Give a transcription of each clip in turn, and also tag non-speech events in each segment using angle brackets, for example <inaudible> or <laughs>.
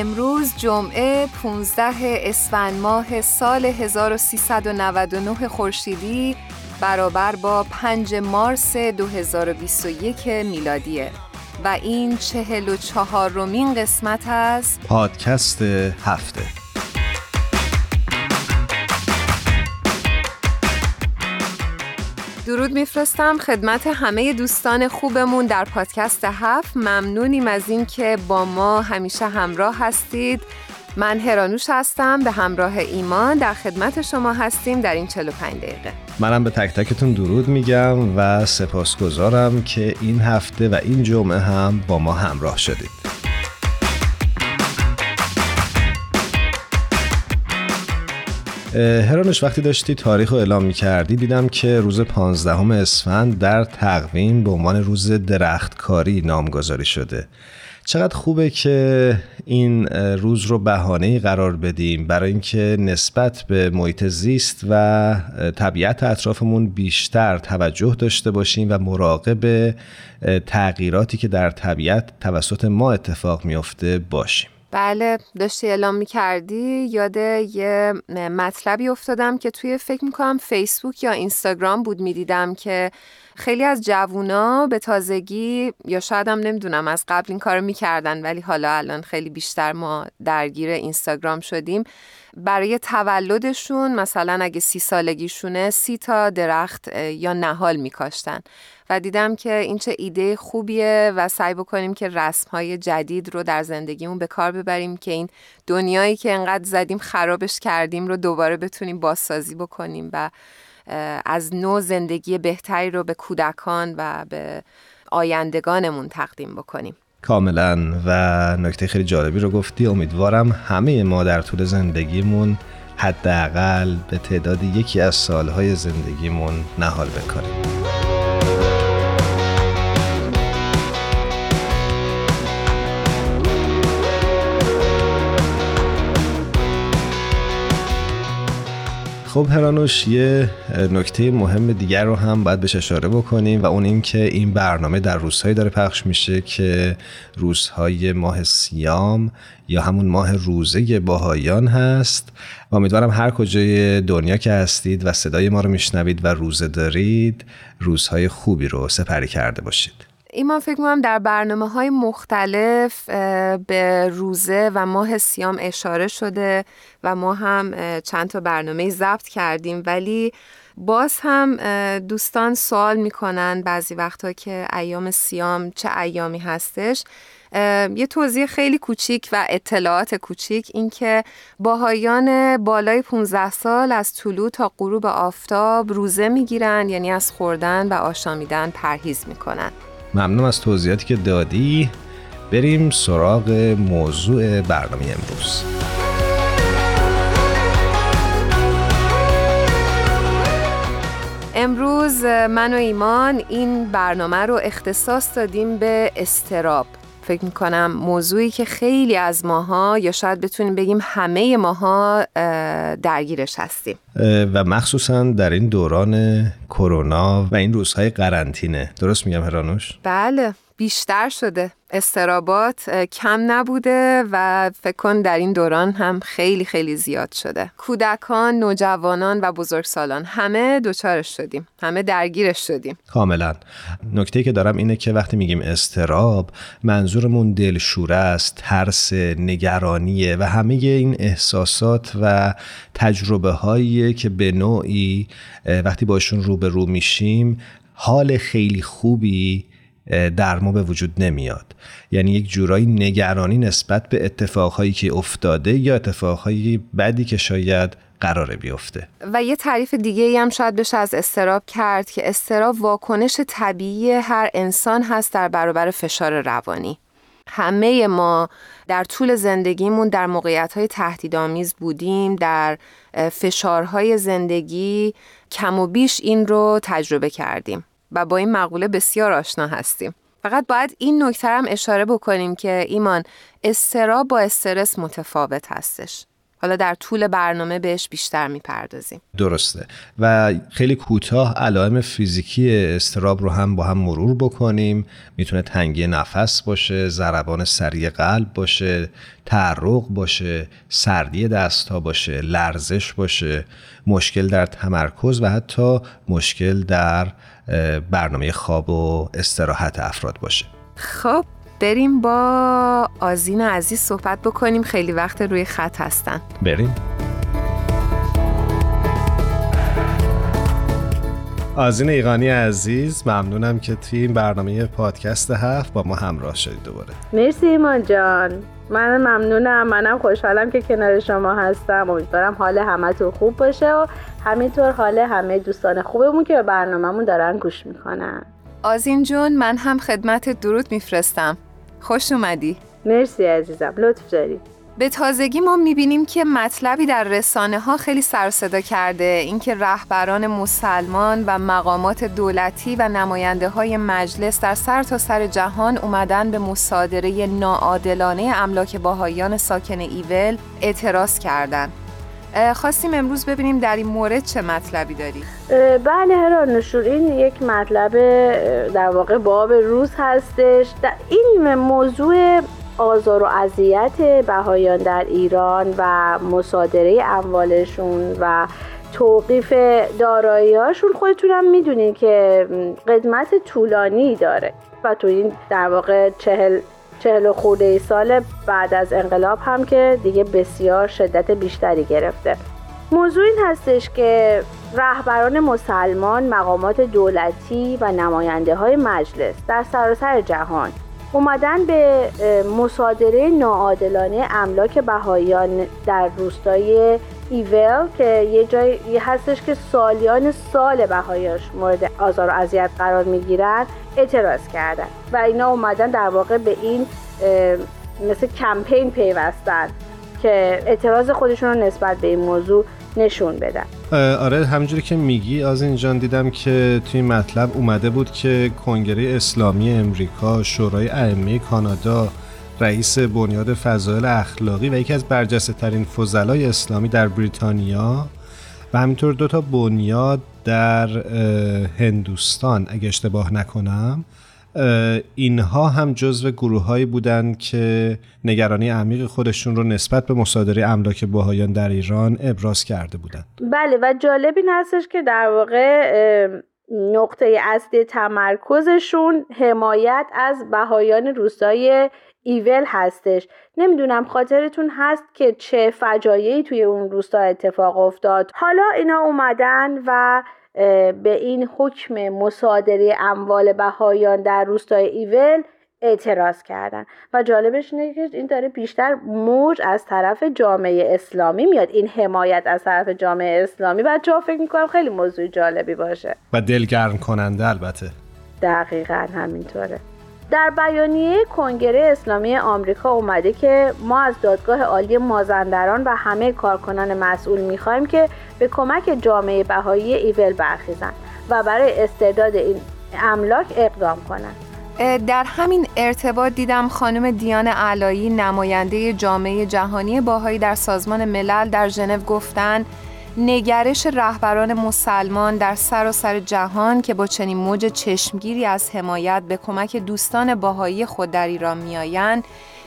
امروز جمعه 15 اسفند ماه سال 1399 خورشیدی برابر با 5 مارس 2021 میلادیه و این چهل و چهارمین قسمت از پادکست هفته. درود میفرستم خدمت همه دوستان خوبمون در پادکست هفت. ممنونیم از اینکه با ما همیشه همراه هستید. من هرانوش هستم به همراه ایمان در خدمت شما هستیم در این 45 دقیقه. منم به تک تکتون درود میگم و سپاسگزارم که این هفته و این جمعه هم با ما همراه شدید. هرانش وقتی داشتی تاریخ رو اعلام می کردی دیدم که روز 15 اسفند در تقویم به عنوان روز درختکاری نامگذاری شده. چقدر خوبه که این روز رو بهانه قرار بدیم برای اینکه نسبت به محیط زیست و طبیعت اطرافمون بیشتر توجه داشته باشیم و مراقب تغییراتی که در طبیعت توسط ما اتفاق میافته باشیم. بله داشتی اعلام می کردی یاد یه مطلبی افتادم که توی فکر می‌کنم فیسبوک یا اینستاگرام بود می‌دیدم که خیلی از جوونا به تازگی یا شاید هم نمی‌دونم از قبل این کارو می‌کردن ولی حالا الان خیلی بیشتر ما درگیر اینستاگرام شدیم. برای تولدشون مثلا اگه سی سالگیشونه سی تا درخت یا نهال میکاشتن. و دیدم که این چه ایده خوبیه و سعی بکنیم که رسم های جدید رو در زندگیمون به کار ببریم که این دنیایی که انقدر زدیم خرابش کردیم رو دوباره بتونیم بازسازی بکنیم و از نو زندگی بهتری رو به کودکان و به آیندگانمون تقدیم بکنیم. کاملا. و نکته خیلی جالبی رو گفتی. امیدوارم همه ما در طول زندگیمون حداقل به تعداد یکی از سالهای زندگیمون نهال بکنیم خب هرانوش یه نکته مهم دیگر رو هم باید بهش اشاره بکنیم و اون این که این برنامه در روزهایی داره پخش میشه که روزهای ماه سیام یا همون ماه روزه باهایان هست. و امیدوارم هر کجای دنیا که هستید و صدای ما رو میشنوید و روزه دارید روزهای خوبی رو سپری کرده باشید. ایمان فکر می‌کنم در برنامه های مختلف به روزه و ماه سیام اشاره شده و ما هم چند تا برنامه ضبط کردیم. ولی باز هم دوستان سوال می‌کنن بعضی وقتا که ایام سیام چه ایامی هستش. یه توضیح خیلی کوچیک و اطلاعات کوچیک اینکه باهایان بالای 15 سال از طلوع تا غروب آفتاب روزه می‌گیرن یعنی از خوردن و آشامیدن پرهیز می‌کنن. ممنون از توضیحاتی که دادی. بریم سراغ موضوع برنامه امروز. امروز من و ایمان این برنامه رو اختصاص دادیم به استراب. فکر می‌کنم موضوعی که خیلی از ماها یا شاید بتونیم بگیم همه ماها درگیرش هستیم. و مخصوصا در این دوران کرونا و این روزهای قرنطینه. درست میگم هرانوش؟ بله. بیشتر شده. استرابات کم نبوده و فکر کن در این دوران هم خیلی خیلی زیاد شده. کودکان، نوجوانان و بزرگسالان همه دوچارش شدیم. همه درگیرش شدیم. کاملا. نکته که دارم اینه که وقتی میگیم استراب منظورمون دلشوره است ترس نگرانیه و همه این احساسات و تجربه هایی که به نوعی وقتی باشون رو میشیم حال خیلی خوبی در ما به وجود نمیاد. یعنی یک جورایی نگرانی نسبت به اتفاقهایی که افتاده یا اتفاقهایی بدی که شاید قراره بیفته. و یه تعریف دیگه هم شاید بشه از استراب کرد که استراب واکنش طبیعی هر انسان هست در برابر فشار روانی. همه ما در طول زندگیمون در موقعیت های تهدیدآمیز بودیم در فشارهای زندگی کم و بیش این رو تجربه کردیم. و با این مقوله بسیار آشنا هستیم. فقط باید این نکته هم اشاره بکنیم که ایمان استراب با استرس متفاوت هستش. حالا در طول برنامه بهش بیشتر می‌پردازیم. درسته. و خیلی کوتاه علائم فیزیکی استراب رو هم با هم مرور بکنیم. می‌تونه تنگی نفس باشه ضربان سریع قلب باشه تعرق باشه سردی دستها باشه لرزش باشه مشکل در تمرکز و حتی مشکل در برنامه خواب و استراحت افراد باشه. خب بریم با آزین عزیز صحبت بکنیم. خیلی وقت روی خط هستن. بریم. آزین ایقانی عزیز ممنونم که توی این برنامه پادکست هفت با ما همراه شدید دوباره. مرسی ایمان جان. من ممنونم. منم خوشحالم که کنار شما هستم. امیدوارم حال همه تو خوب باشه و همینطور حال همه دوستان خوبمون که به برنامهمون دارن گوش می‌کنن. آزین جون من هم خدمت درود میفرستم. خوش اومدی. مرسی عزیزم لطف داری. به تازگی ما می‌بینیم که مطلبی در رسانه ها خیلی سر صدا کرده. اینکه رهبران مسلمان و مقامات دولتی و نماینده های مجلس در سر تا سر جهان اومدن به مصادره ناعادلانه املاک باهایان ساکن ایول اعتراض کردند. خواستیم امروز ببینیم در این مورد چه مطلبی داری؟ بله هرا نشور این یک مطلب در واقع باب روز هستش. این موضوع آزار و اذیت بهایان در ایران و مصادره اموالشون و توقیف داراییاشون خودتون هم می‌دونین که قدمت طولانی داره. و تو این در واقع چهل چهل و خورده سال بعد از انقلاب هم که دیگه بسیار شدت بیشتری گرفته. موضوع این هستش که رهبران مسلمان مقامات دولتی و نماینده های مجلس در سراسر جهان اومدن به مصادره ناعادلانه املاک بهاییان در روستای ایول که یه جایی هستش که سالیان سال بهایاش مورد آزار و اذیت قرار می‌گیرن. اعتراض کردن و اینا اومدن در واقع به این مثل کمپین پیوستن که اعتراض خودشون رو نسبت به این موضوع نشون بدن. آره همجوری که میگی از اینجان دیدم که توی مطلب اومده بود که کنگره اسلامی امریکا شورای ائمه کانادا رئیس بنیاد فضایل اخلاقی و یکی از برجسته ترین فضلای اسلامی در بریتانیا و همینطور دو تا بنیاد در هندوستان اگه اشتباه نکنم اینها هم جزو گروه هایی بودند که نگرانی عمیق خودشون رو نسبت به مصادره املاک باهایان در ایران ابراز کرده بودند. بله و جالب این هستش که در واقع نقطه اصلی تمرکزشون حمایت از بهایان روستای ایول هستش نمی‌دونم خاطرتون هست که چه فجایعی توی اون روستا اتفاق افتاد حالا اینا اومدن و به این حکم مصادره اموال بهایان در روستای ایول اعتراض کردن. و جالبش اینه که این داره بیشتر موج از طرف جامعه اسلامی میاد. این حمایت از طرف جامعه اسلامی. بچه ها فکر می‌کنم خیلی موضوع جالبی باشه. و دلگرم کننده البته. دقیقا همینطوره. در بیانیه کنگره اسلامی آمریکا اومده که ما از دادگاه عالی مازندران و همه کارکنان مسئول می‌خوایم که به کمک جامعه بهایی ایول برخیزن و برای استعداد این املاک اقدام کنند در همین ارتباط دیدم خانم دیان علایی نماینده جامعه جهانی باهایی در سازمان ملل در ژنو گفتن نگرش رهبران مسلمان در سراسر جهان که با چنین موج چشمگیری از حمایت به کمک دوستان باهایی خود در ایران میآیند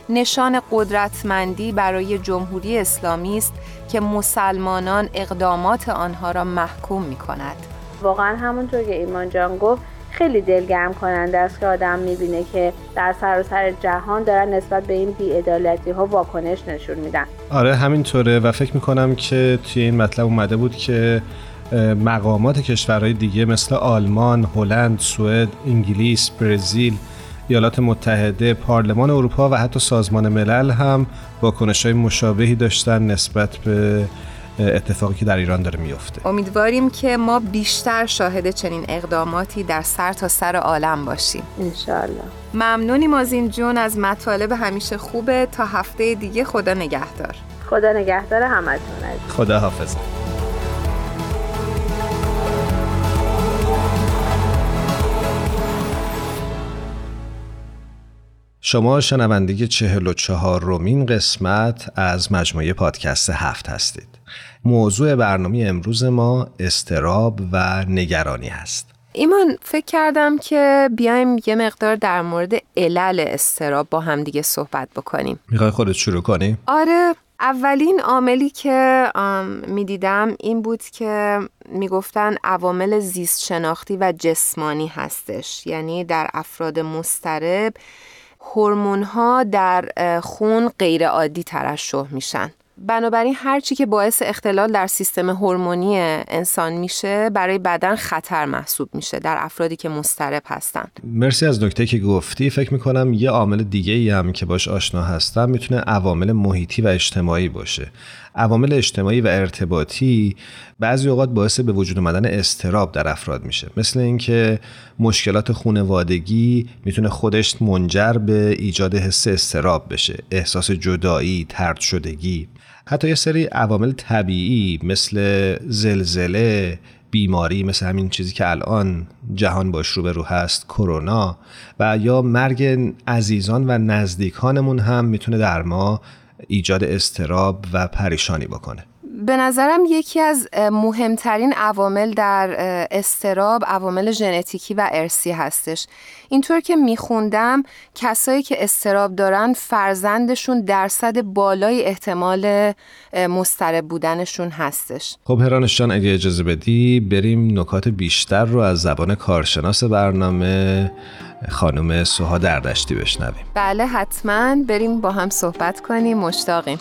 نشان قدرتمندی برای جمهوری اسلامی است که مسلمانان اقدامات آنها را محکوم می کند. واقعا همونطور که ایمان جان گفت خیلی دلگرم کننده است که آدم می‌بینه که در سراسر جهان دارن نسبت به این بیعدالتی ها واکنش نشون میدن. آره همینطوره و فکر می‌کنم که توی این مطلب اومده بود که مقامات کشورهای دیگه مثل آلمان، هلند، سوئد، انگلیس، برزیل ایالات متحده، پارلمان اروپا و حتی سازمان ملل هم واکنش های مشابهی داشتن نسبت به اتفاقی که در ایران داره میفته. امیدواریم که ما بیشتر شاهد چنین اقداماتی در سر تا سر عالم باشیم. انشالله ممنونیم از این جون از مطالب همیشه خوبه. تا هفته دیگه خدا نگهدار. خدا نگهدار همتون خدا حافظ. شما شنونده چهل و چهار رومین قسمت از مجموعه پادکست هفت هستید. موضوع برنامه امروز ما استراب و نگرانی هست. ایمان فکر کردم که بیایم یه مقدار در مورد علل استراب با هم دیگه صحبت بکنیم. می‌خوای خودت شروع کنی؟ آره اولین عاملی که می‌دیدم این بود که می‌گفتن عوامل زیست شناختی و جسمانی هستش یعنی در افراد مسترب هورمون ها در خون غیر عادی ترشح میشن بنابراین هرچی که باعث اختلال در سیستم هورمونی انسان میشه برای بدن خطر محسوب میشه در افرادی که مسترب هستن. مرسی از نکته که گفتی. فکر می‌کنم یه عامل دیگه ای هم که باش آشنا هستم می‌تونه عوامل محیطی و اجتماعی باشه. عوامل اجتماعی و ارتباطی بعضی اوقات باعث به وجود آمدن استراب در افراد میشه. مثل اینکه مشکلات خونوادگی می‌تونه خودش منجر به ایجاد حس استراب بشه. احساس جدایی ترد شدگی. حتی یه سری عوامل طبیعی مثل زلزله بیماری مثل همین چیزی که الان جهان باش رو به رو هست کرونا و یا مرگ عزیزان و نزدیکانمون هم می‌تونه در ما ایجاد استراب و پریشانی بکنه. به نظرم یکی از مهمترین عوامل در استراب عوامل ژنتیکی و ارسی هستش. اینطور که میخوندم کسایی که استراب دارن فرزندشون درصد بالای احتمال مسترب بودنشون هستش. خب هرانش جان اگه اجازه بدی بریم نکات بیشتر رو از زبان کارشناس برنامه خانم سوها دردشتی بشنویم. بله حتما. بریم با هم صحبت کنیم مشتاقیم.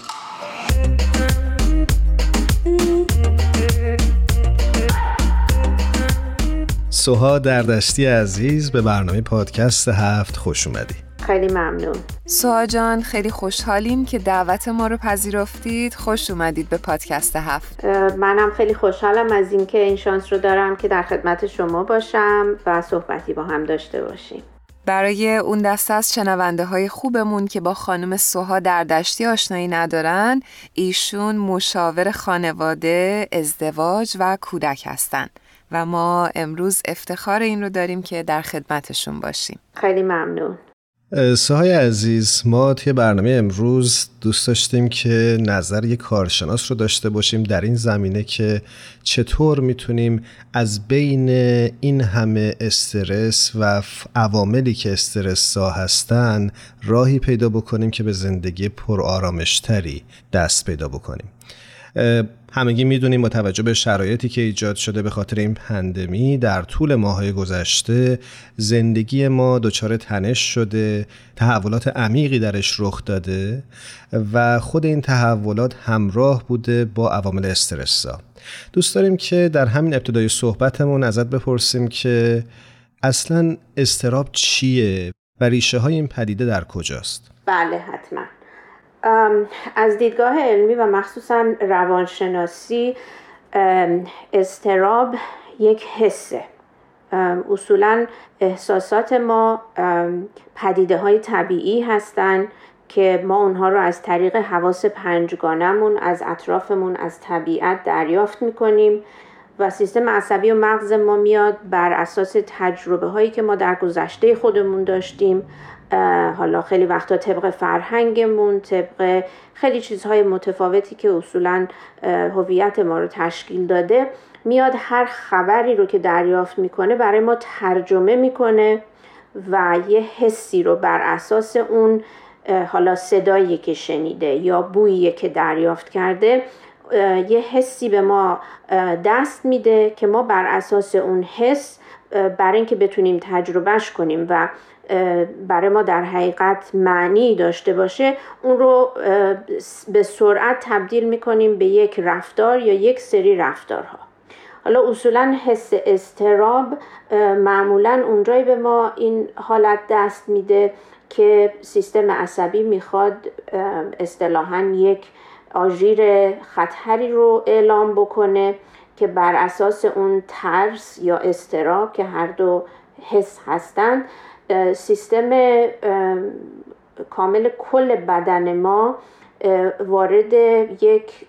سوها دردشتی عزیز به برنامه پادکست هفت خوش اومدی. خیلی ممنون. سوها جان خیلی خوشحالیم که دعوت ما رو پذیرفتید. خوش اومدید به پادکست هفت. منم خیلی خوشحالم از اینکه این شانس رو دارم که در خدمت شما باشم و صحبتی با هم داشته باشیم. برای اون دسته از شنونده های خوبمون که با خانم سوها در دشتی آشنایی ندارن ایشون مشاور خانواده، ازدواج و کودک هستند. و ما امروز افتخار این رو داریم که در خدمتشون باشیم. خیلی ممنون. سهای عزیز ما توی برنامه امروز دوست داشتیم که نظر یک کارشناس رو داشته باشیم در این زمینه که چطور می‌تونیم از بین این همه استرس و عواملی که استرس سا هستن راهی پیدا بکنیم که به زندگی پر آرامشتری دست پیدا بکنیم. همگی می‌دونیم با توجه به شرایطی که ایجاد شده به خاطر این پندمی در طول ماهای گذشته زندگی ما دچار تنش شده تحولات عمیقی درش رخ داده و خود این تحولات همراه بوده با عوامل استرسا دوست داریم که در همین ابتدای صحبتمون ازت بپرسیم که اصلا استراب چیه و ریشه های این پدیده در کجاست؟ بله حتما از دیدگاه علمی و مخصوصا روانشناسی استراب یک حسه. اصولا احساسات ما پدیده های طبیعی هستند که ما اونها رو از طریق حواس پنجگانمون از اطرافمون از طبیعت دریافت می‌کنیم و سیستم عصبی و مغز ما میاد بر اساس تجربه هایی که ما در گذشته خودمون داشتیم. حالا خیلی وقتا طبق فرهنگمون طبق خیلی چیزهای متفاوتی که اصولا هویت ما رو تشکیل داده میاد هر خبری رو که دریافت می‌کنه برای ما ترجمه می‌کنه و یه حسی رو بر اساس اون حالا صدایی که شنیده یا بویی که دریافت کرده یه حسی به ما دست میده که ما بر اساس اون حس برای اینکه بتونیم تجربهش کنیم و برای ما در حقیقت معنی داشته باشه اون رو به سرعت تبدیل می‌کنیم به یک رفتار یا یک سری رفتارها. حالا اصولا حس استراب معمولا اونجایی به ما این حالت دست میده که سیستم عصبی می‌خواد اصطلاحا یک آژیر خطری رو اعلام بکنه که بر اساس اون ترس یا استراب که هر دو حس هستند سیستم کامل کل بدن ما وارد یک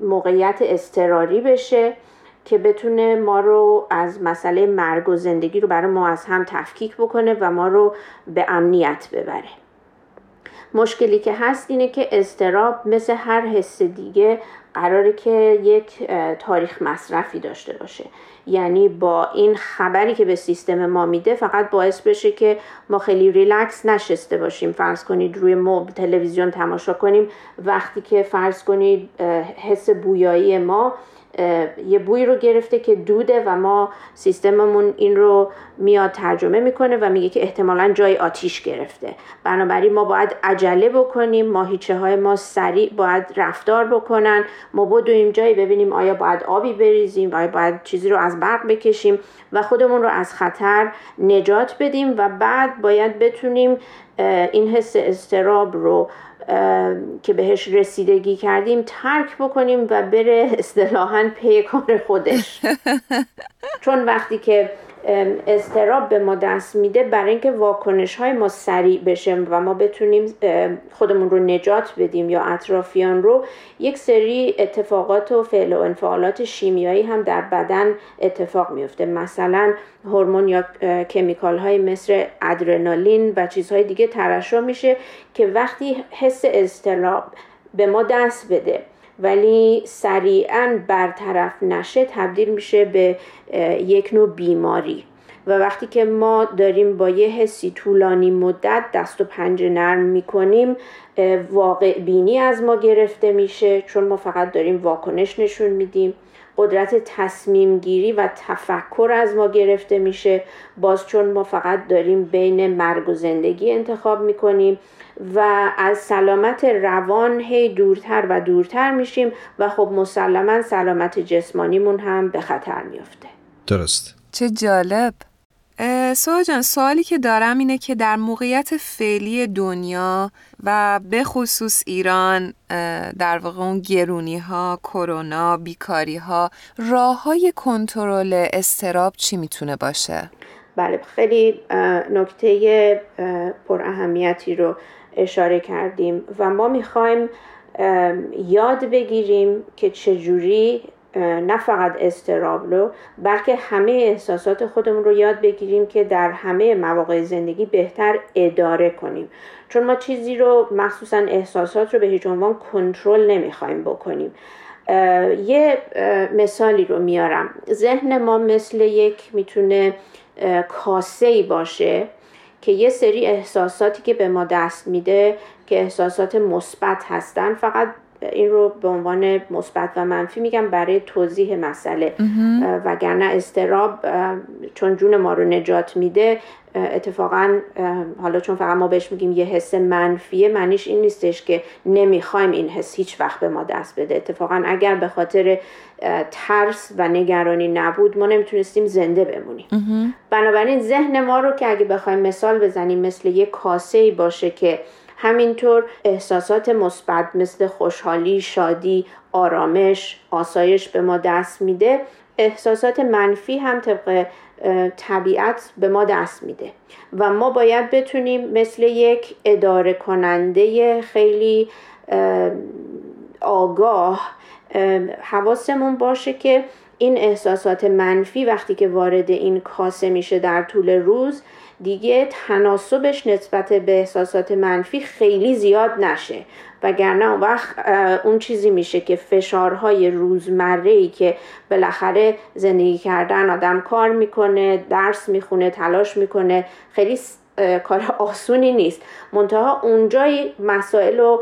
موقعیت استراری بشه که بتونه ما رو از مسئله مرگ و زندگی رو برای ما از هم تفکیک بکنه و ما رو به امنیت ببره. مشکلی که هست اینه که استراب مثل هر حس دیگه قراره که یک تاریخ مصرفی داشته باشه. یعنی با این خبری که به سیستم ما میده فقط باعث بشه که ما خیلی ریلکس نشسته باشیم. فرض کنید روی موب تلویزیون تماشا کنیم. وقتی که فرض کنید حس بویایی ما یه بوی رو گرفته که دوده و ما سیستممون این رو میاد ترجمه می‌کنه و میگه که احتمالا جای آتیش گرفته. بنابراین ما باید عجله بکنیم ماهیچه های ما سریع باید رفتار بکنن. ما بدویم جایی ببینیم آیا باید آبی بریزیم آیا باید چیزی رو از برق بکشیم و خودمون رو از خطر نجات بدیم و بعد باید بتونیم این حس استراب رو که بهش رسیدگی کردیم ترک بکنیم و بره <laughs> اصطلاحا پی کار خودش. <laughs> چون وقتی که استراب به ما دست میده برای اینکه واکنش های ما سریع بشه و ما بتونیم خودمون رو نجات بدیم یا اطرافیان رو. یک سری اتفاقات و فعل و انفعالات شیمیایی هم در بدن اتفاق میفته مثلا هورمون یا کمیکال های مثل ادرنالین و چیزهای دیگه ترشح میشه که وقتی حس استراب به ما دست بده. ولی سریعا برطرف نشه تبدیل میشه به یک نوع بیماری. و وقتی که ما داریم با یه حسی طولانی مدت دست و پنجه نرم می‌کنیم واقع بینی از ما گرفته میشه چون ما فقط داریم واکنش نشون میدیم. قدرت تصمیم گیری و تفکر از ما گرفته میشه. باز چون ما فقط داریم بین مرگ و زندگی انتخاب می‌کنیم و از سلامت روان هی دورتر و دورتر میشیم و خب مسلما سلامت جسمانیمون هم به خطر میفته درست. چه جالب. سوها جان سوالی که دارم اینه که در موقعیت فعلی دنیا و به خصوص ایران در واقع اون گرونی ها، کرونا، بیکاری ها راه های کنترل استراب چی می‌تونه باشه؟ بله خیلی نکته پر اهمیتی رو اشاره کردیم و ما می‌خوایم یاد بگیریم که چجوری نه فقط استراب رو بلکه همه احساسات خودمون رو یاد بگیریم که در همه مواقع زندگی بهتر اداره کنیم. چون ما چیزی رو مخصوصا احساسات رو به هیچ عنوان کنترل نمی‌خوایم بکنیم. یه مثالی رو میارم. ذهن ما مثل یک می‌تونه کاسه ای باشه که یه سری احساساتی که به ما دست میده که احساسات مثبت هستن فقط این رو به عنوان مثبت و منفی میگم برای توضیح مسئله. وگرنه استراب چون جون ما رو نجات میده اتفاقا حالا چون فقط ما بهش میگیم یه حس منفیه معنیش این نیستش که نمی‌خوایم این حس هیچ وقت به ما دست بده. اتفاقا اگر به خاطر ترس و نگرانی نبود ما نمی‌تونستیم زنده بمونیم. بنابراین ذهن ما رو که اگه بخوایم مثال بزنیم مثل یه کاسه ای باشه که همینطور احساسات مثبت مثل خوشحالی، شادی، آرامش، آسایش به ما دست میده. احساسات منفی هم طبق طبیعت به ما دست میده. و ما باید بتونیم مثل یک اداره کننده خیلی آگاه حواسمون باشه که این احساسات منفی وقتی که وارد این کاسه میشه در طول روز دیگه تناسبش نسبت به احساسات منفی خیلی زیاد نشه. وگرنه اون وقت اون چیزی میشه که فشارهای روزمره ای که بالاخره زندگی کردن آدم کار می‌کنه درس می‌خونه تلاش می‌کنه خیلی کار آسونی نیست. منتها اونجای مسائل و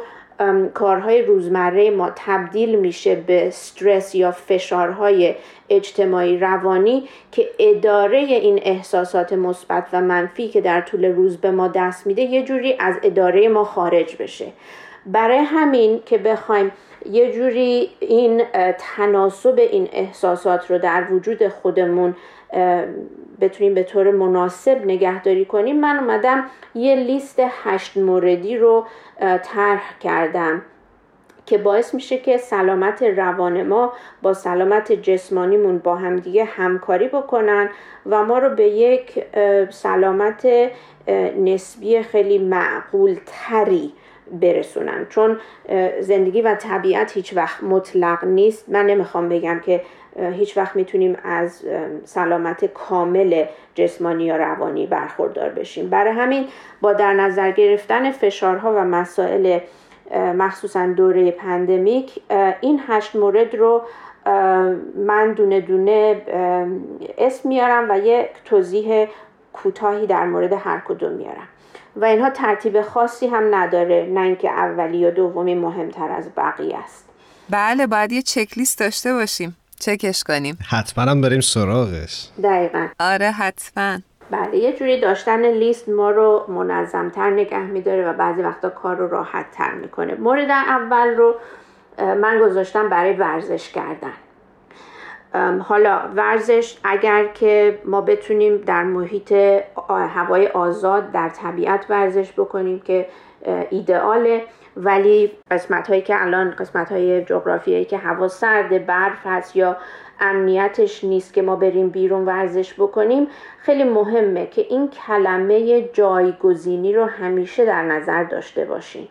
کارهای روزمره ما تبدیل میشه به استرس یا فشارهای اجتماعی روانی که اداره این احساسات مثبت و منفی که در طول روز به ما دست میده یه جوری از اداره ما خارج بشه. برای همین که بخوایم یه جوری این تناسب این احساسات رو در وجود خودمون بتونیم به طور مناسب نگهداری کنیم. من اومدم یه لیست هشت موردی رو طرح کردم که باعث میشه که سلامت روان ما با سلامت جسمانیمون با همدیگه همکاری بکنن و ما رو به یک سلامت نسبی خیلی معقول تری برسونن. چون زندگی و طبیعت هیچ وقت مطلق نیست. من نمی‌خوام بگم که هیچ وقت می‌تونیم از سلامت کامل جسمانی یا روانی برخوردار بشیم. برای همین با در نظر گرفتن فشارها و مسائل مخصوصا دوره پندمیک این هشت مورد رو من دونه دونه اسم میارم و یک توضیح کوتاهی در مورد هر کدوم میارم. و اینها ترتیب خاصی هم نداره نه اینکه اولی یا دومی مهمتر از بقیه است. بله باید یه چکلیست داشته باشیم. چکش کنیم؟ حتما هم بریم سراغش. دقیقا. آره حتما. بله یه جوری داشتن لیست ما رو منظمتر نگه میداره و بعضی وقتا کار رو راحت تر می‌کنه. مورد اول رو من گذاشتم برای ورزش کردن. حالا ورزش اگر که ما بتونیم در محیط هوای آزاد در طبیعت ورزش بکنیم که ایدئاله ولی قسمت هایی که الان قسمت های جغرافیایی که هوا سرد برف هست یا امنیتش نیست که ما بریم بیرون ورزش بکنیم خیلی مهمه که این کلمه جایگزینی رو همیشه در نظر داشته باشیم.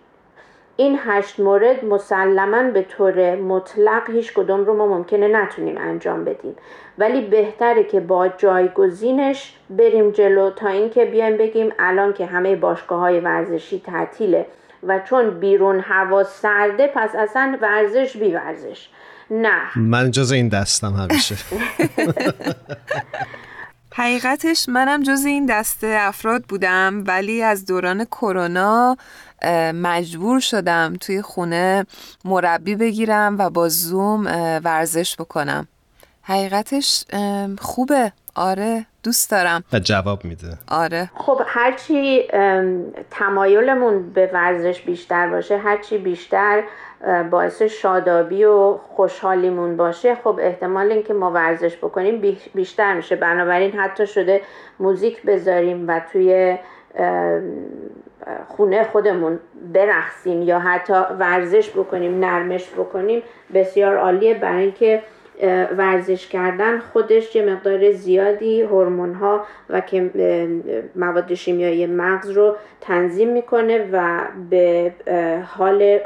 این هشت مورد مسلما به طور مطلق هیچ کدوم رو ما ممکنه نتونیم انجام بدیم. ولی بهتره که با جایگزینش بریم جلو تا اینکه بیایم بگیم الان که همه باشگاه های ورزشی تعطیله. و چون بیرون هوا سرده پس اصلا ورزش بی ورزش. نه. من جز این دستم همیشه. <laughs> حقیقتش منم جز این دسته افراد بودم ولی از دوران کرونا مجبور شدم توی خونه مربی بگیرم و با زوم ورزش بکنم. حقیقتش خوبه. آره دوست دارم. و جواب میده. آره. خب هرچی تمایلمون به ورزش بیشتر باشه هرچی بیشتر باعث شادابی و خوشحالیمون باشه خب احتمال اینکه ما ورزش بکنیم بیشتر میشه. بنابراین حتی شده موزیک بذاریم و توی خونه خودمون برقصیم یا حتی ورزش بکنیم نرمش بکنیم بسیار عالیه. برای اینکه ورزش کردن خودش یه مقدار زیادی هورمون ها و که مواد شیمیایی مغز رو تنظیم می‌کنه و به حال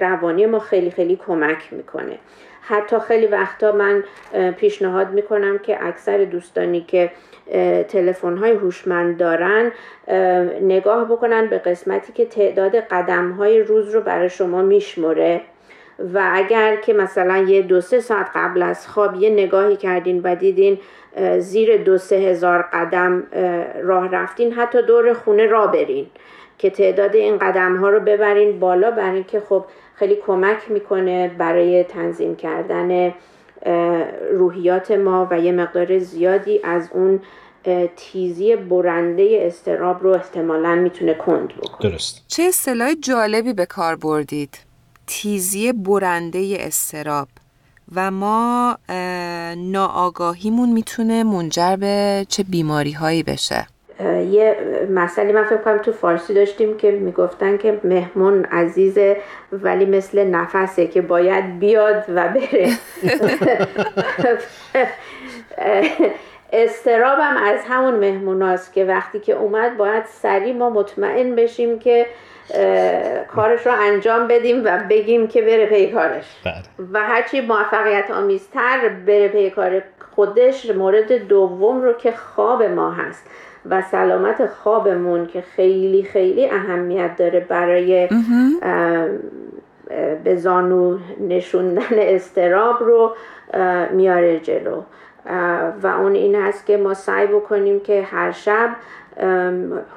روانی ما خیلی خیلی کمک می‌کنه. حتی خیلی وقتا من پیشنهاد می‌کنم که اکثر دوستانی که تلفن های هوشمند دارن نگاه بکنن به قسمتی که تعداد قدم های روز رو برای شما میشمره و اگر که مثلا یه دو سه ساعت قبل از خواب یه نگاهی کردین و دیدین زیر دو سه هزار قدم راه رفتین حتی دور خونه را برین که تعداد این قدم ها رو ببرین بالا برای اینکه خب خیلی کمک می‌کنه برای تنظیم کردن روحیات ما و یه مقدار زیادی از اون تیزی برنده استراب رو احتمالا می‌تونه کند بکنه. درست. چه اصطلاح جالبی به کار بردید. تیزی برنده استراب. و ما ناآگاهیمون می‌تونه منجر به چه بیماری هایی بشه یه مسئله من فکر کنم تو فارسی داشتیم که می‌گفتن که مهمون عزیزه ولی مثل نفسه که باید بیاد و بره. استرابم از همون مهموناست که وقتی که اومد باید سریع ما مطمئن بشیم که کارش رو انجام بدیم و بگیم که بره پی کارش. بله. و هرچی موفقیت آمیزتر بره پی کار خودش مورد دوم رو که خواب ما هست و سلامت خوابمون که خیلی خیلی اهمیت داره برای به زانو نشوندن استراب رو میاره جلو. و اون این هست که ما سعی بکنیم که هر شب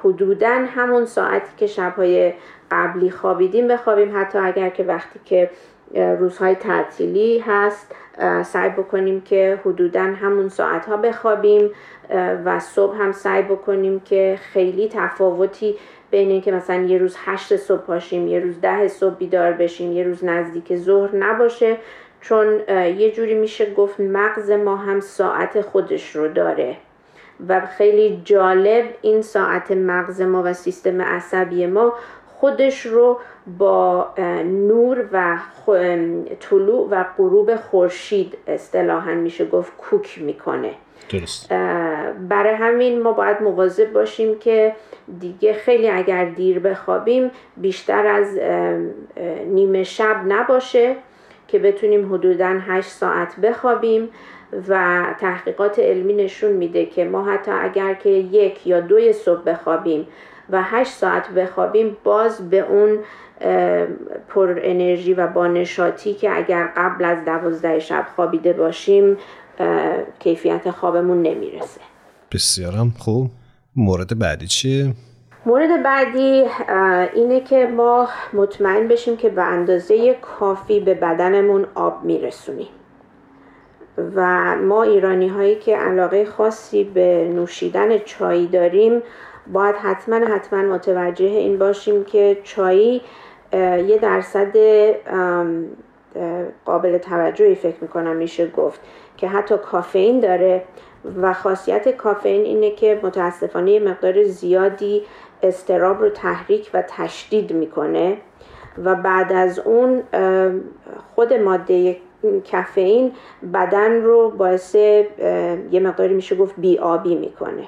حدودا همون ساعتی که شبهای قبلی خوابیدیم بخوابیم. حتی اگر که وقتی که روزهای تعطیلی هست سعی بکنیم که حدودا همون ساعت ها بخوابیم و صبح هم سعی بکنیم که خیلی تفاوتی بین اینکه مثلا یه روز هشت صبح پاشیم یه روز ده صبح بیدار بشیم یه روز نزدیک ظهر نباشه. چون یه جوری میشه گفت مغز ما هم ساعت خودش رو داره. و خیلی جالب این ساعت مغز ما و سیستم عصبی ما خودش رو با نور و طلوع و غروب خورشید اصطلاحا میشه گفت کوک می‌کنه درست. برای همین ما باید مواظب باشیم که دیگه خیلی اگر دیر بخوابیم بیشتر از نیمه شب نباشه که بتونیم حدودا 8 ساعت بخوابیم و تحقیقات علمی نشون میده که ما حتی اگر که یک یا دوی صبح بخوابیم و هشت ساعت بخوابیم باز به اون پر انرژی و با نشاطی که اگر قبل از دوازده شب خوابیده باشیم کیفیت خوابمون نمی‌رسه. بسیارم خوب. مورد بعدی چیه؟ مورد بعدی اینه که ما مطمئن بشیم که به اندازه کافی به بدنمون آب میرسونیم. و ما ایرانی هایی که علاقه خاصی به نوشیدن چای داریم باید حتما حتما متوجه این باشیم که چای یه درصد قابل توجهی فکر می‌کنم میشه گفت که حتی کافئین داره و خاصیت کافئین اینه که متاسفانه مقدار زیادی استراب رو تحریک و تشدید می‌کنه و بعد از اون خود ماده کافئین بدن رو باعث یه مقداری میشه گفت بیابی می‌کنه.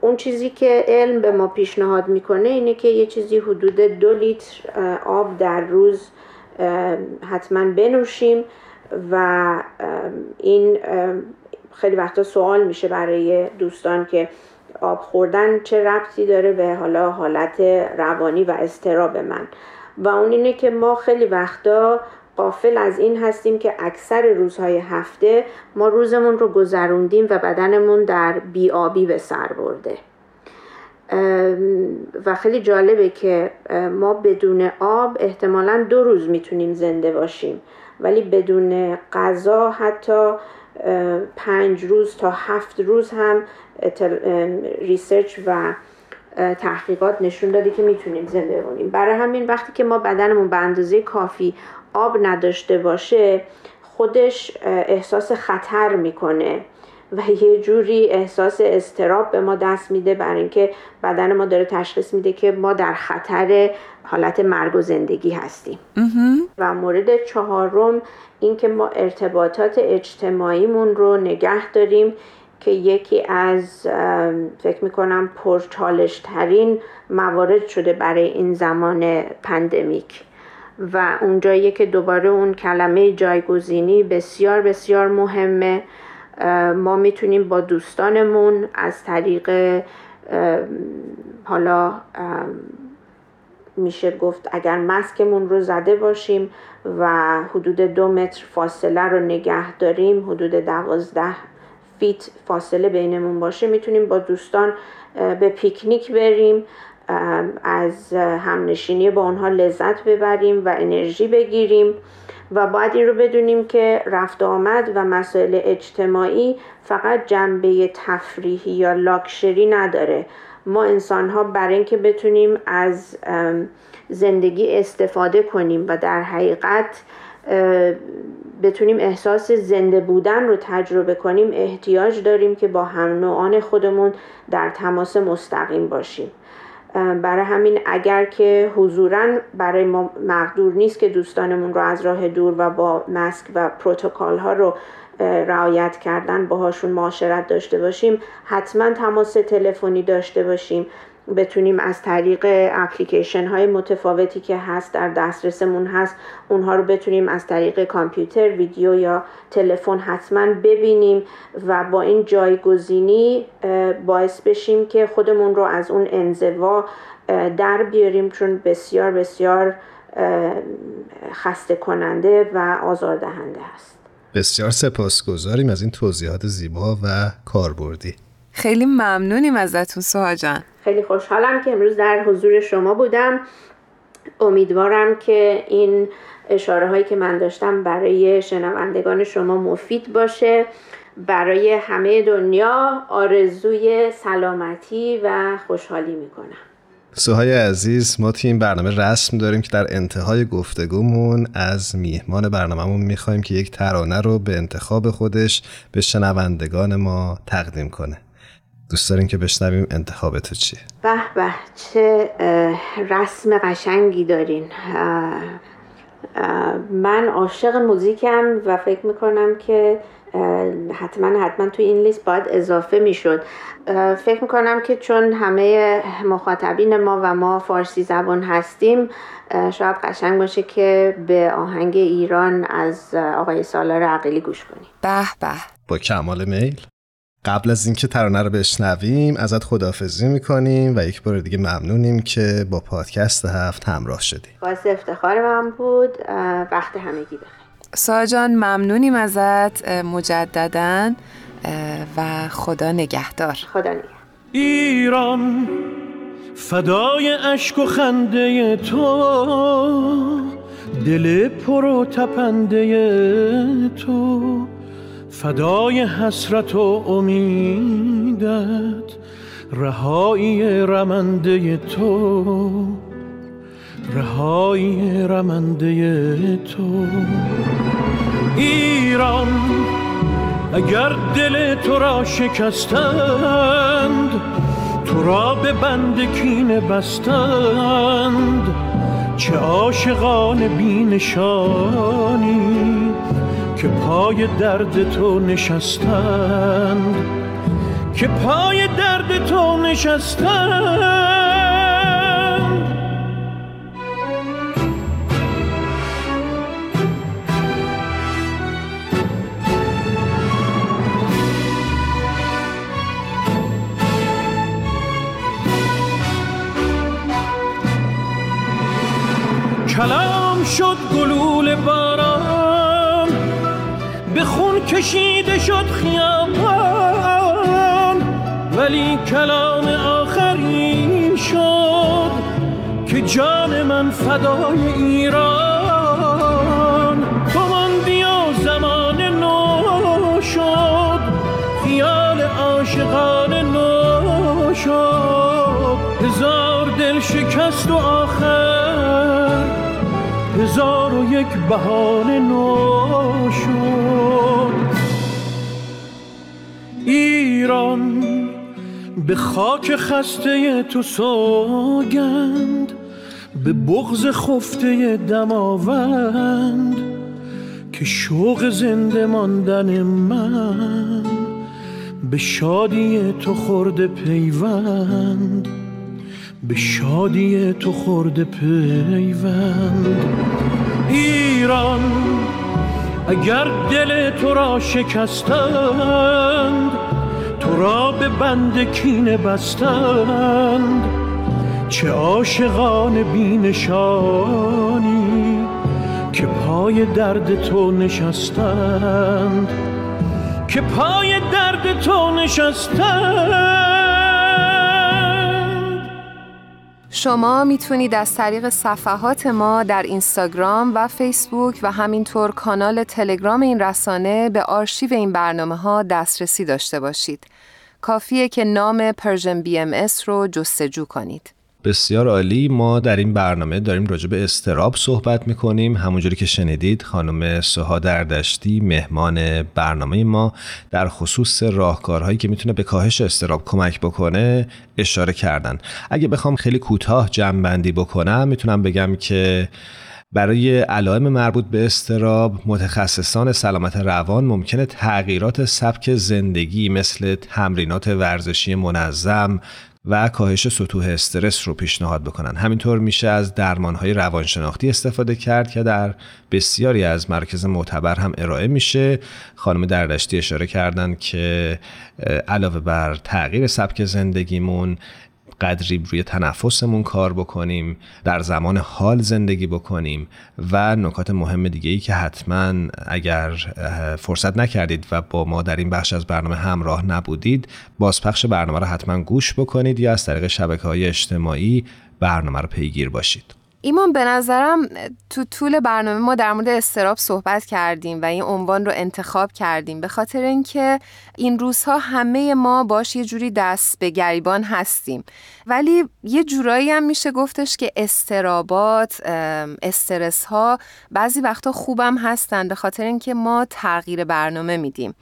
اون چیزی که علم به ما پیشنهاد می‌کنه اینه که یه چیزی حدود دو لیتر آب در روز حتما بنوشیم و این خیلی وقتا سوال میشه برای دوستان که آب خوردن چه ربطی داره به حالا حالت روانی و استراب من. و اون اینه که ما خیلی وقتا قافل از این هستیم که اکثر روزهای هفته ما روزمون رو گذروندیم و بدنمون در بیابی به سر برده. و خیلی جالبه که ما بدون آب احتمالا دو روز می‌تونیم زنده باشیم. ولی بدون غذا حتی پنج روز تا هفت روز هم research و تحقیقات نشون داده که می‌تونیم زنده بمونیم. برای همین وقتی که ما بدنمون به اندازه کافی آب نداشته باشه خودش احساس خطر می‌کنه و یه جوری احساس اضطراب به ما دست میده برای اینکه بدن ما داره تشخیص میده که ما در خطر حالت مرگ و زندگی هستیم. و مورد چهارم اینکه ما ارتباطات اجتماعیمون رو نگه داریم که یکی از فکر می‌کنم پرچالش ترین موارد شده برای این زمان پندمیک. و اونجایی که دوباره اون کلمه جایگزینی بسیار بسیار مهمه. ما می‌تونیم با دوستانمون از طریق حالا میشه گفت اگر مسکمون رو زده باشیم و حدود دو متر فاصله رو نگه داریم حدود دوازده فیت فاصله بینمون باشه می‌تونیم با دوستان به پیکنیک بریم. از همنشینی با اونها لذت ببریم و انرژی بگیریم و باید این رو بدونیم که رفت آمد و مسائل اجتماعی فقط جنبه تفریحی یا لاکشری نداره. ما انسان ها برای اینکه بتونیم از زندگی استفاده کنیم و در حقیقت بتونیم احساس زنده بودن رو تجربه کنیم احتیاج داریم که با هم نوعان خودمون در تماس مستقیم باشیم. برای همین اگر که حضورا برای ما مقدور نیست که دوستانمون رو از راه دور و با مسک و پروتکل ها رو رعایت کردن باهاشون معاشرت داشته باشیم حتما تماس تلفنی داشته باشیم. بتونیم از طریق اپلیکیشن های متفاوتی که هست در دسترسمون هست اونها رو بتونیم از طریق کامپیوتر ویدیو یا تلفن حتما ببینیم و با این جایگزینی باعث بشیم که خودمون رو از اون انزوا در بیاریم چون بسیار بسیار خسته کننده و آزاردهنده هست بسیار سپاسگزاریم از این توضیحات زیبا و کاربردی. خیلی ممنونیم ازتون سوها جان. خیلی خوشحالم که امروز در حضور شما بودم. امیدوارم که این اشاره هایی که من داشتم برای شنوندگان شما مفید باشه برای همه دنیا آرزوی سلامتی و خوشحالی می‌کنم. سوهای عزیز ما توی این برنامه رسم داریم که در انتهای گفتگومون از میهمان برنامهمون می‌خوایم که یک ترانه رو به انتخاب خودش به شنوندگان ما تقدیم کنه. دوست داریم که بشنویم انتخاب تو چیه؟ به به چه رسم قشنگی دارین. من عاشق موزیکم و فکر می‌کنم که حتما حتما توی این لیست باید اضافه می‌شد. فکر می‌کنم که چون همه مخاطبین ما و ما فارسی زبان هستیم شاید قشنگ باشه که به آهنگ ایران از آقای سالار عقیلی گوش کنیم. به به. با کمال میل؟ قبل از اینکه ترانه رو بشنویم ازت خدافزی می‌کنیم و یک بار دیگه ممنونیم که با پادکست هفت همراه شدیم باعث افتخار من بود. وقت همگی بخیر. ساجان ممنونیم ازت. مجددا. و خدا نگهدار. خدا نگهدار. ایران فدای اشک و خنده تو دل پر و تپنده تو. فدای حسرت و امیدت رهایی رمنده تو رهایی رمنده تو. ایران اگر دل تو را شکستند تو را به بند کینه بستند چه عاشقان بینشانی که پای درد تو نشستند. که پای درد تو نشستند. کلام شد گلول باران. کشیده شد خیابان ولی کلام آخرین شد که جان من فدای ایران. تو ماندی و زمان نو شد خیال عاشقان نو شد. هزار دل شکست و آخر هزار و یک بهانه نو شد. ایران به خاک خسته تو سوگند به بغز خفته دماوند که شوق زنده ماندن من به شادی تو خورده پیوند به شادی تو خورده پیوند. ایران اگر دل تو را شکستند تو را به بند کینه بستند چه عاشقان بینشانی که پای درد تو نشستند که پای درد تو نشستند. شما می‌تونید از طریق صفحات ما در اینستاگرام و فیسبوک و همینطور کانال تلگرام این رسانه به آرشیو این برنامه ها دسترسی داشته باشید. کافیه که نام Persian BMS رو جستجو کنید. بسیار عالی. ما در این برنامه داریم راجع به اضطراب صحبت می‌کنیم. همونجوری که شنیدید خانم سوها دردشتی مهمان برنامه ما. در خصوص راهکارهایی که می‌تونه به کاهش استراب کمک بکنه اشاره کردن. اگه بخوام خیلی کوتاه جمع بندی بکنم می‌تونم بگم که برای علائم مربوط به استراب متخصصان سلامت روان ممکنه تغییرات سبک زندگی مثل تمرینات ورزشی منظم، و کاهش سطوح استرس رو پیشنهاد بکنن. همینطور میشه از درمانهای روانشناختی استفاده کرد که در بسیاری از مرکز معتبر هم ارائه میشه. خانم دردشتی اشاره کردن که علاوه بر تغییر سبک زندگیمون قدری روی تنفسمون کار بکنیم در زمان حال زندگی بکنیم و نکات مهم دیگه ای که حتما اگر فرصت نکردید و با ما در این بخش از برنامه همراه نبودید بازپخش برنامه رو حتما گوش بکنید یا از طریق شبکه های اجتماعی برنامه رو پیگیر باشید. ایمان به نظرم تو طول برنامه ما در مورد استراب صحبت کردیم و این عنوان رو انتخاب کردیم. به خاطر اینکه این روزها همه ما باش یه جوری دست به گریبان هستیم. ولی یه جورایی هم میشه گفتش که استرابات استرس ها بعضی وقتا خوبم هستن به خاطر اینکه ما تغییر برنامه میدیم.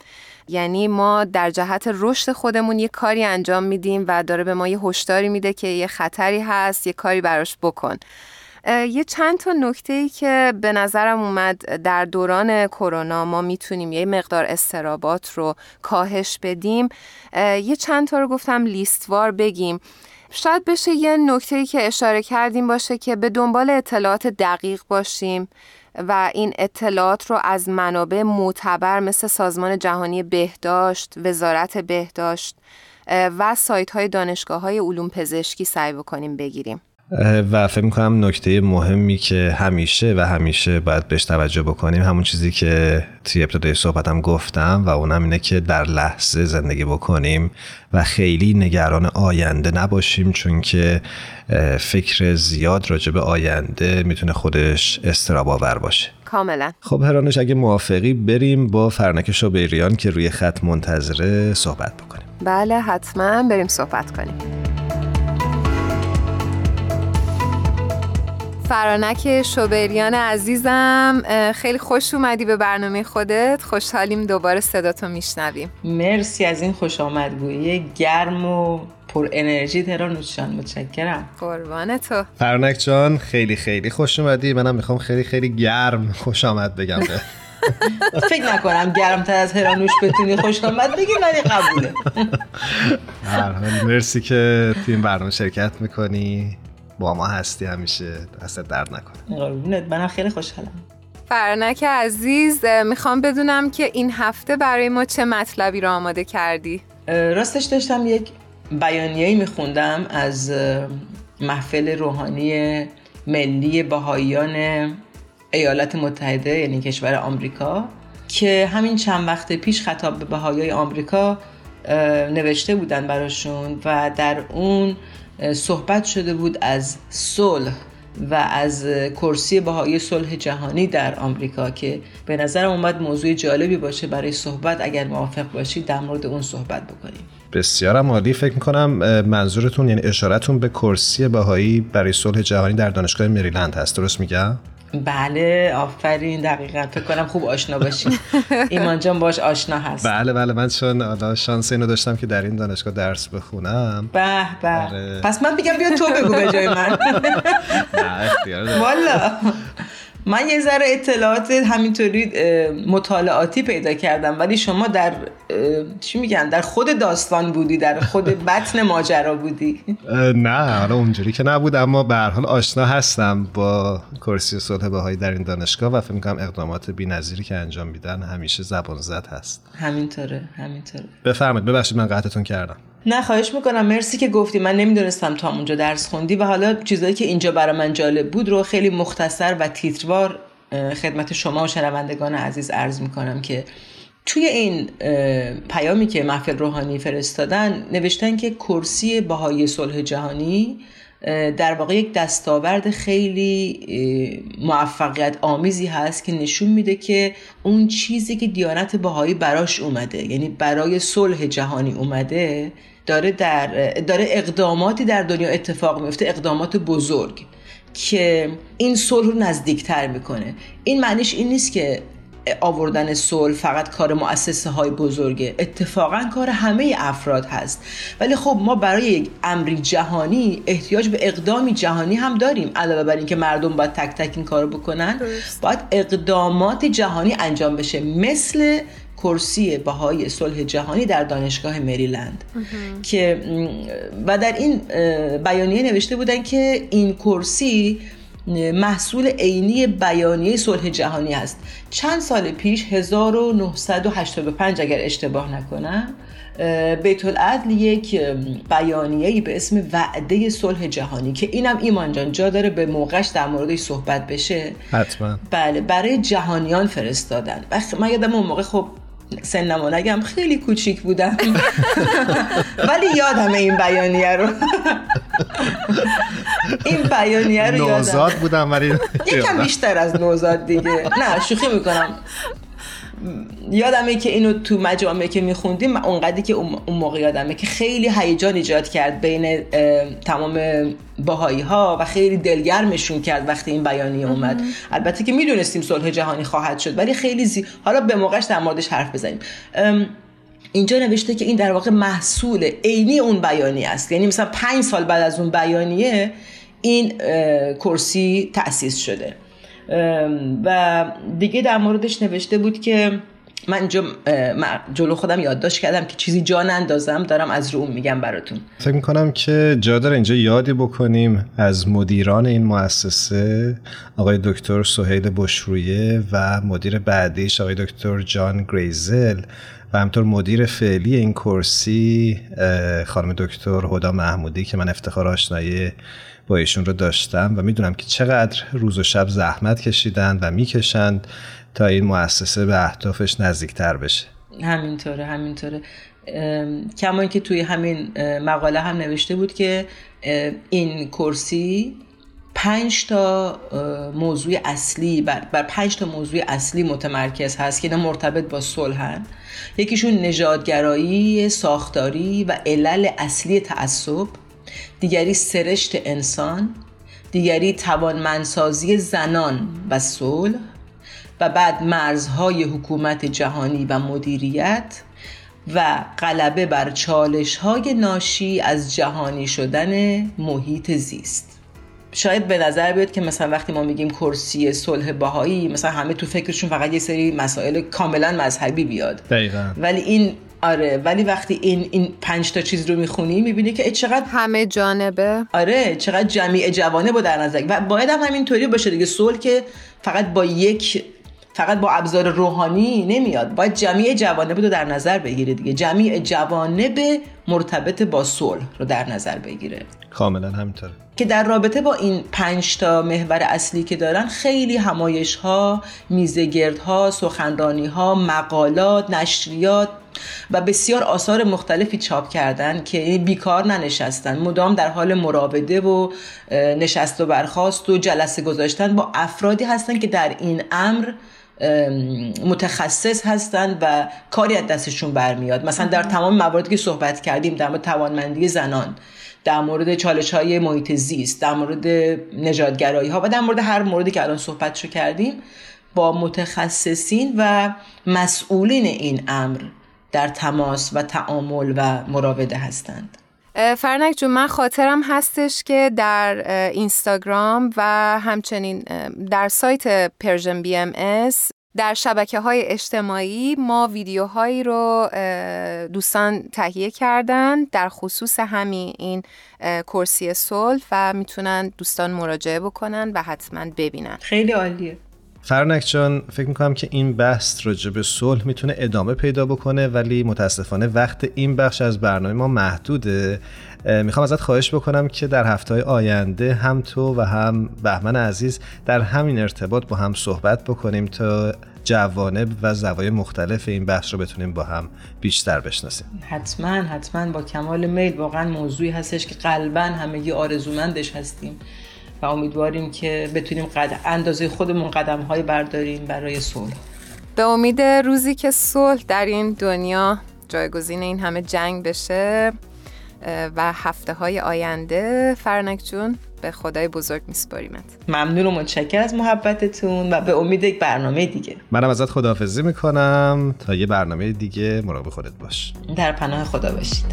یعنی ما در جهت رشد خودمون یه کاری انجام میدیم و داره به ما یه هشداری میده که یه خطری هست یه کاری براش بکن. یه چند تا نکته ای که به نظرم اومد در دوران کرونا ما می‌تونیم یه مقدار استرابات رو کاهش بدیم یه چند تا رو گفتم لیستوار بگیم شاید بشه یه نکته ای که اشاره کردیم باشه که به دنبال اطلاعات دقیق باشیم و این اطلاعات رو از منابع معتبر مثل سازمان جهانی بهداشت، وزارت بهداشت و سایت های دانشگاه های علوم پزشکی سعی بکنیم بگیریم. و فکر می‌کنم نکته مهمی که همیشه و همیشه باید بهش توجه بکنیم همون چیزی که توی ابتدای صحبتم گفتم و اونم اینه که در لحظه زندگی بکنیم و خیلی نگران آینده نباشیم چون که فکر زیاد راجع به آینده می‌تونه خودش استراب آور باشه. کاملا. خب هرانش اگه موافقی بریم با فرنک شابیریان که روی خط منتظره صحبت بکنیم. بله حتما بریم صحبت کنیم. فرانک شوبریان عزیزم خیلی خوش اومدی به برنامه خودت. خوشحالیم دوباره صداتو میشنویم. مرسی از این خوش آمدگویی گرم و پر انرژی ترانوشان متشکرم. قربان تو. فرانک جان خیلی خیلی خوش اومدی. منم می‌خوام خیلی خیلی گرم خوش آمد بگم. <laughs> <laughs> فکر نکنم گرمتر از هرانوش بتونی خوش آمد بگی ولی قبوله. <laughs> مرسی که تو این برنامه شرکت می‌کنی. با ما هستی همیشه. دست درد نکنه. قربونت. منم خیلی خوشحالم. فرنک عزیز می‌خوام بدونم که این هفته برای ما چه مطلبی رو آماده کردی؟ راستش داشتم یک بیانیه‌ای میخوندم از محفل روحانی ملی بهاییان ایالات متحده یعنی کشور آمریکا که همین چند وقت پیش خطاب به بهایای آمریکا نوشته بودن براشون و در اون صحبت شده بود از صلح و از کرسی بهایی صلح جهانی در آمریکا که به نظرم اومد موضوع جالبی باشه برای صحبت اگر موافق باشید در مورد اون صحبت بکنیم بسیارم عالی فکر می‌کنم منظورتون یعنی اشارتون به کرسی بهایی برای صلح جهانی در دانشگاه مریلند هست درست میگم؟ بله آفرین دقیقا. فکر کنم خوب آشنا باشین. <laughs> ایمان جان باش آشنا هست. بله بله. من چون حالا شانس اینو داشتم که در این دانشگاه درس بخونم. به به. آره. پس من بگم بیا تو بگو به جای من. <laughs> نه اختیار والا. من یه ذره اطلاعات همینطوری مطالعاتی پیدا کردم ولی شما در چی میگن؟ در خود داستان بودی در خود بطن ماجرا بودی؟ نه حالا اونجوری که نبود اما به هر حال آشنا هستم با کرسی صلح بهایی در این دانشگاه و فکر می‌کنم اقدامات بی‌نظیری که انجام میدن همیشه زبان زد هست. همینطوره همینطوره. بفرمایید ببخشید من قطعتون کردم. نه خواهش می‌کنم. مرسی که گفتی. من نمی‌دونستم تا اونجا درس خوندی و حالا چیزایی که اینجا برای من جالب بود رو خیلی مختصر و تیتروار خدمت شما و شنوندگان عزیز عرض می‌کنم که توی این پیامی که محفل روحانی فرستادن نوشتن که کرسی بهای صلح جهانی در واقع یک دستاورد خیلی موفقیت آمیزی هست که نشون میده که اون چیزی که دیانت بهایی براش اومده یعنی برای صلح جهانی اومده داره در داره اقداماتی در دنیا اتفاق میفته اقدامات بزرگ که این صلح رو نزدیکتر می‌کنه. این معنیش این نیست که آوردن صلح فقط کار مؤسسه های بزرگه. اتفاقا کار همه افراد هست. ولی خب ما برای یک امری جهانی احتیاج به اقدامی جهانی هم داریم. علاوه بر اینکه مردم باید تک تک این کارو بکنن باید اقدامات جهانی انجام بشه. مثل کرسی بهای صلح جهانی در دانشگاه مریلند. که و در این بیانیه نوشته بودن که این کرسی محصول عینی بیانیه صلح جهانی است. چند سال پیش 1985 اگر اشتباه نکنم بیت العدل یک بیانیه‌ای به اسم وعده صلح جهانی که اینم ایمان جان جا داره به موقعش در موردش صحبت بشه. حتما. بله برای جهانیان فرستادن. من یادم اون موقع خب سنمو نگم خیلی کوچیک بودم. <laughs> ولی یادم این بیانیه رو. <laughs> این بیانیه رو یادم. نوزاد بودم ولی <laughs> یکم بیشتر از نوزاد دیگه. نه شوخی می‌کنم. یادمه که اینو تو مجامعه که میخوندیم اونقدری که اون موقع یادمه که خیلی هیجان ایجاد کرد بین تمام باهایی ها و خیلی دلگرمشون کرد وقتی این بیانیه اومد. البته که می‌دونستیم صلح جهانی خواهد شد ولی خیلی زی... حالا به موقعش در موردش حرف بزنیم. اینجا نوشته که این در واقع محصول عینی اون بیانیه است. یعنی مثلا پنج سال بعد از اون بیانیه این کرسی تأسیس شده. و دیگه در موردش نوشته بود که من جلو خودم یادداشت کردم که چیزی جا نندازم دارم از رو اون میگم براتون. فکر می‌کنم که جا اینجا یادی بکنیم از مدیران این مؤسسه آقای دکتر سهیل بشرویه و مدیر بعدیش آقای دکتر جان گریزل و همطور مدیر فعلی این کرسی خانم دکتر هدا محمودی که من افتخار آشنایی با ایشون رو داشتم و می‌دونم که چقدر روز و شب زحمت کشیدن و می‌کشند تا این مؤسسه به اهدافش نزدیکتر بشه. همینطوره همینطوره. کما که توی همین مقاله هم نوشته بود که این کرسی پنج تا موضوع اصلی بر, بر پنج تا موضوع اصلی متمرکز هست که اینا مرتبط با صلحن. یکیشون نژادگرایی ساختاری و علل اصلی تعصب. دیگری سرشت انسان دیگری توانمندسازی زنان و صلح و بعد مرزهای حکومت جهانی و مدیریت و غلبه بر چالش های ناشی از جهانی شدن محیط زیست شاید به نظر بیاد که مثلا وقتی ما میگیم کرسی صلح باهایی مثلا همه تو فکرشون فقط یه سری مسائل کاملا مذهبی بیاد دقیقا. ولی این آره ولی وقتی این این پنج تا چیز رو می‌خونی می‌بینی که چقدر همه جانبه. آره چقدر جمیع جوانه با در نظر. و باید هم همینطوری باشه دیگه. صلح که فقط با یک فقط با ابزار روحانی نمیاد. باید جمعی جوانب رو در نظر بگیره دیگه. جمعی جوانب مرتبط با صلح رو در نظر بگیره. کاملا همینطوره. که در رابطه با این پنج تا محور اصلی که دارن خیلی همایش ها میزگرد ها سخنرانی ها مقالات نشریات و بسیار آثار مختلفی چاپ کردن که بیکار ننشستن. مدام در حال مراوده و نشست و برخواست و جلسه گذاشتن با افرادی هستن که در این امر متخصص هستند و کاری از دستشون برمیاد. مثلا در تمام مواردی که صحبت کردیم در مورد توانمندی زنان در مورد چالش های محیط زیست در مورد نجاتگرایی ها و در مورد هر موردی که الان صحبت شو کردیم با متخصصین و مسئولین این امر در تماس و تعامل و مراوده هستند. فرنک جون من خاطرم هستش که در اینستاگرام و همچنین در سایت Persian BMS در شبکه های اجتماعی ما ویدیوهایی رو دوستان تهیه کردن در خصوص همین این کرسی صلح و می‌تونن دوستان مراجعه بکنن و حتما ببینن. خیلی عالیه. فرنک جان فکر می‌کنم که این بحث راجع به صلح می‌تونه ادامه پیدا بکنه ولی متاسفانه وقت این بخش از برنامه ما محدوده. می‌خوام ازت خواهش بکنم که در هفته های آینده هم تو و هم بهمن عزیز در همین ارتباط با هم صحبت بکنیم تا جوانب و زوایای مختلف این بحث رو بتونیم با هم بیشتر بشناسیم. حتما حتما با کمال میل واقعا موضوعی هستش که قلبا همگی آرزومندش هستیم. و امیدواریم که بتونیم قد... اندازه خودمون قدم های برداریم برای صلح. به امید روزی که صلح در این دنیا جایگزین این همه جنگ بشه و هفته های آینده فرنک جون به خدای بزرگ میسپاریمت. ممنون و متشکر از محبتتون و به امید یک برنامه دیگه. منم ازت خداحافظی می‌کنم. تا یه برنامه دیگه مراقب خودت باش. در پناه خدا باشید.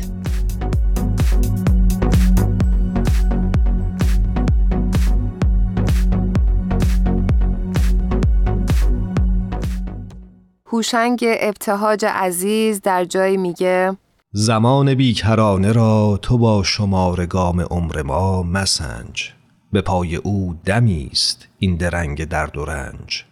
هوشنگ ابتهاج عزیز در جایی میگه زمان بیکرانه را تو با شمار گام عمر ما مسنج. به پای او دمی است این درنگ درد و رنج.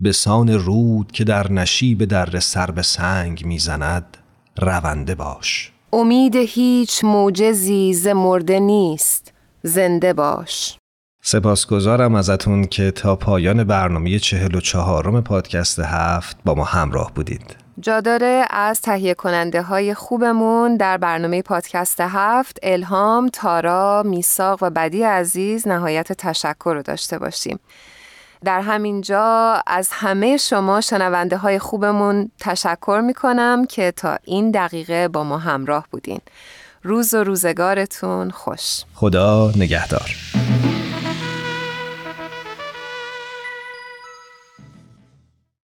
به سان رود که در نشیب در سر به سنگ می‌زند رونده باش. امید هیچ موجزی ز مرده نیست زنده باش. سپاسگزارم ازتون که تا پایان برنامه چهل و چهارم پادکست هفت با ما همراه بودید جا داره از تهیه کننده های خوبمون در برنامه پادکست هفت الهام، تارا، میساق و بدی عزیز نهایت تشکر رو داشته باشیم. در همین جا از همه شما شنونده های خوبمون تشکر می کنم که تا این دقیقه با ما همراه بودین. روز و روزگارتون خوش. خدا نگهدار.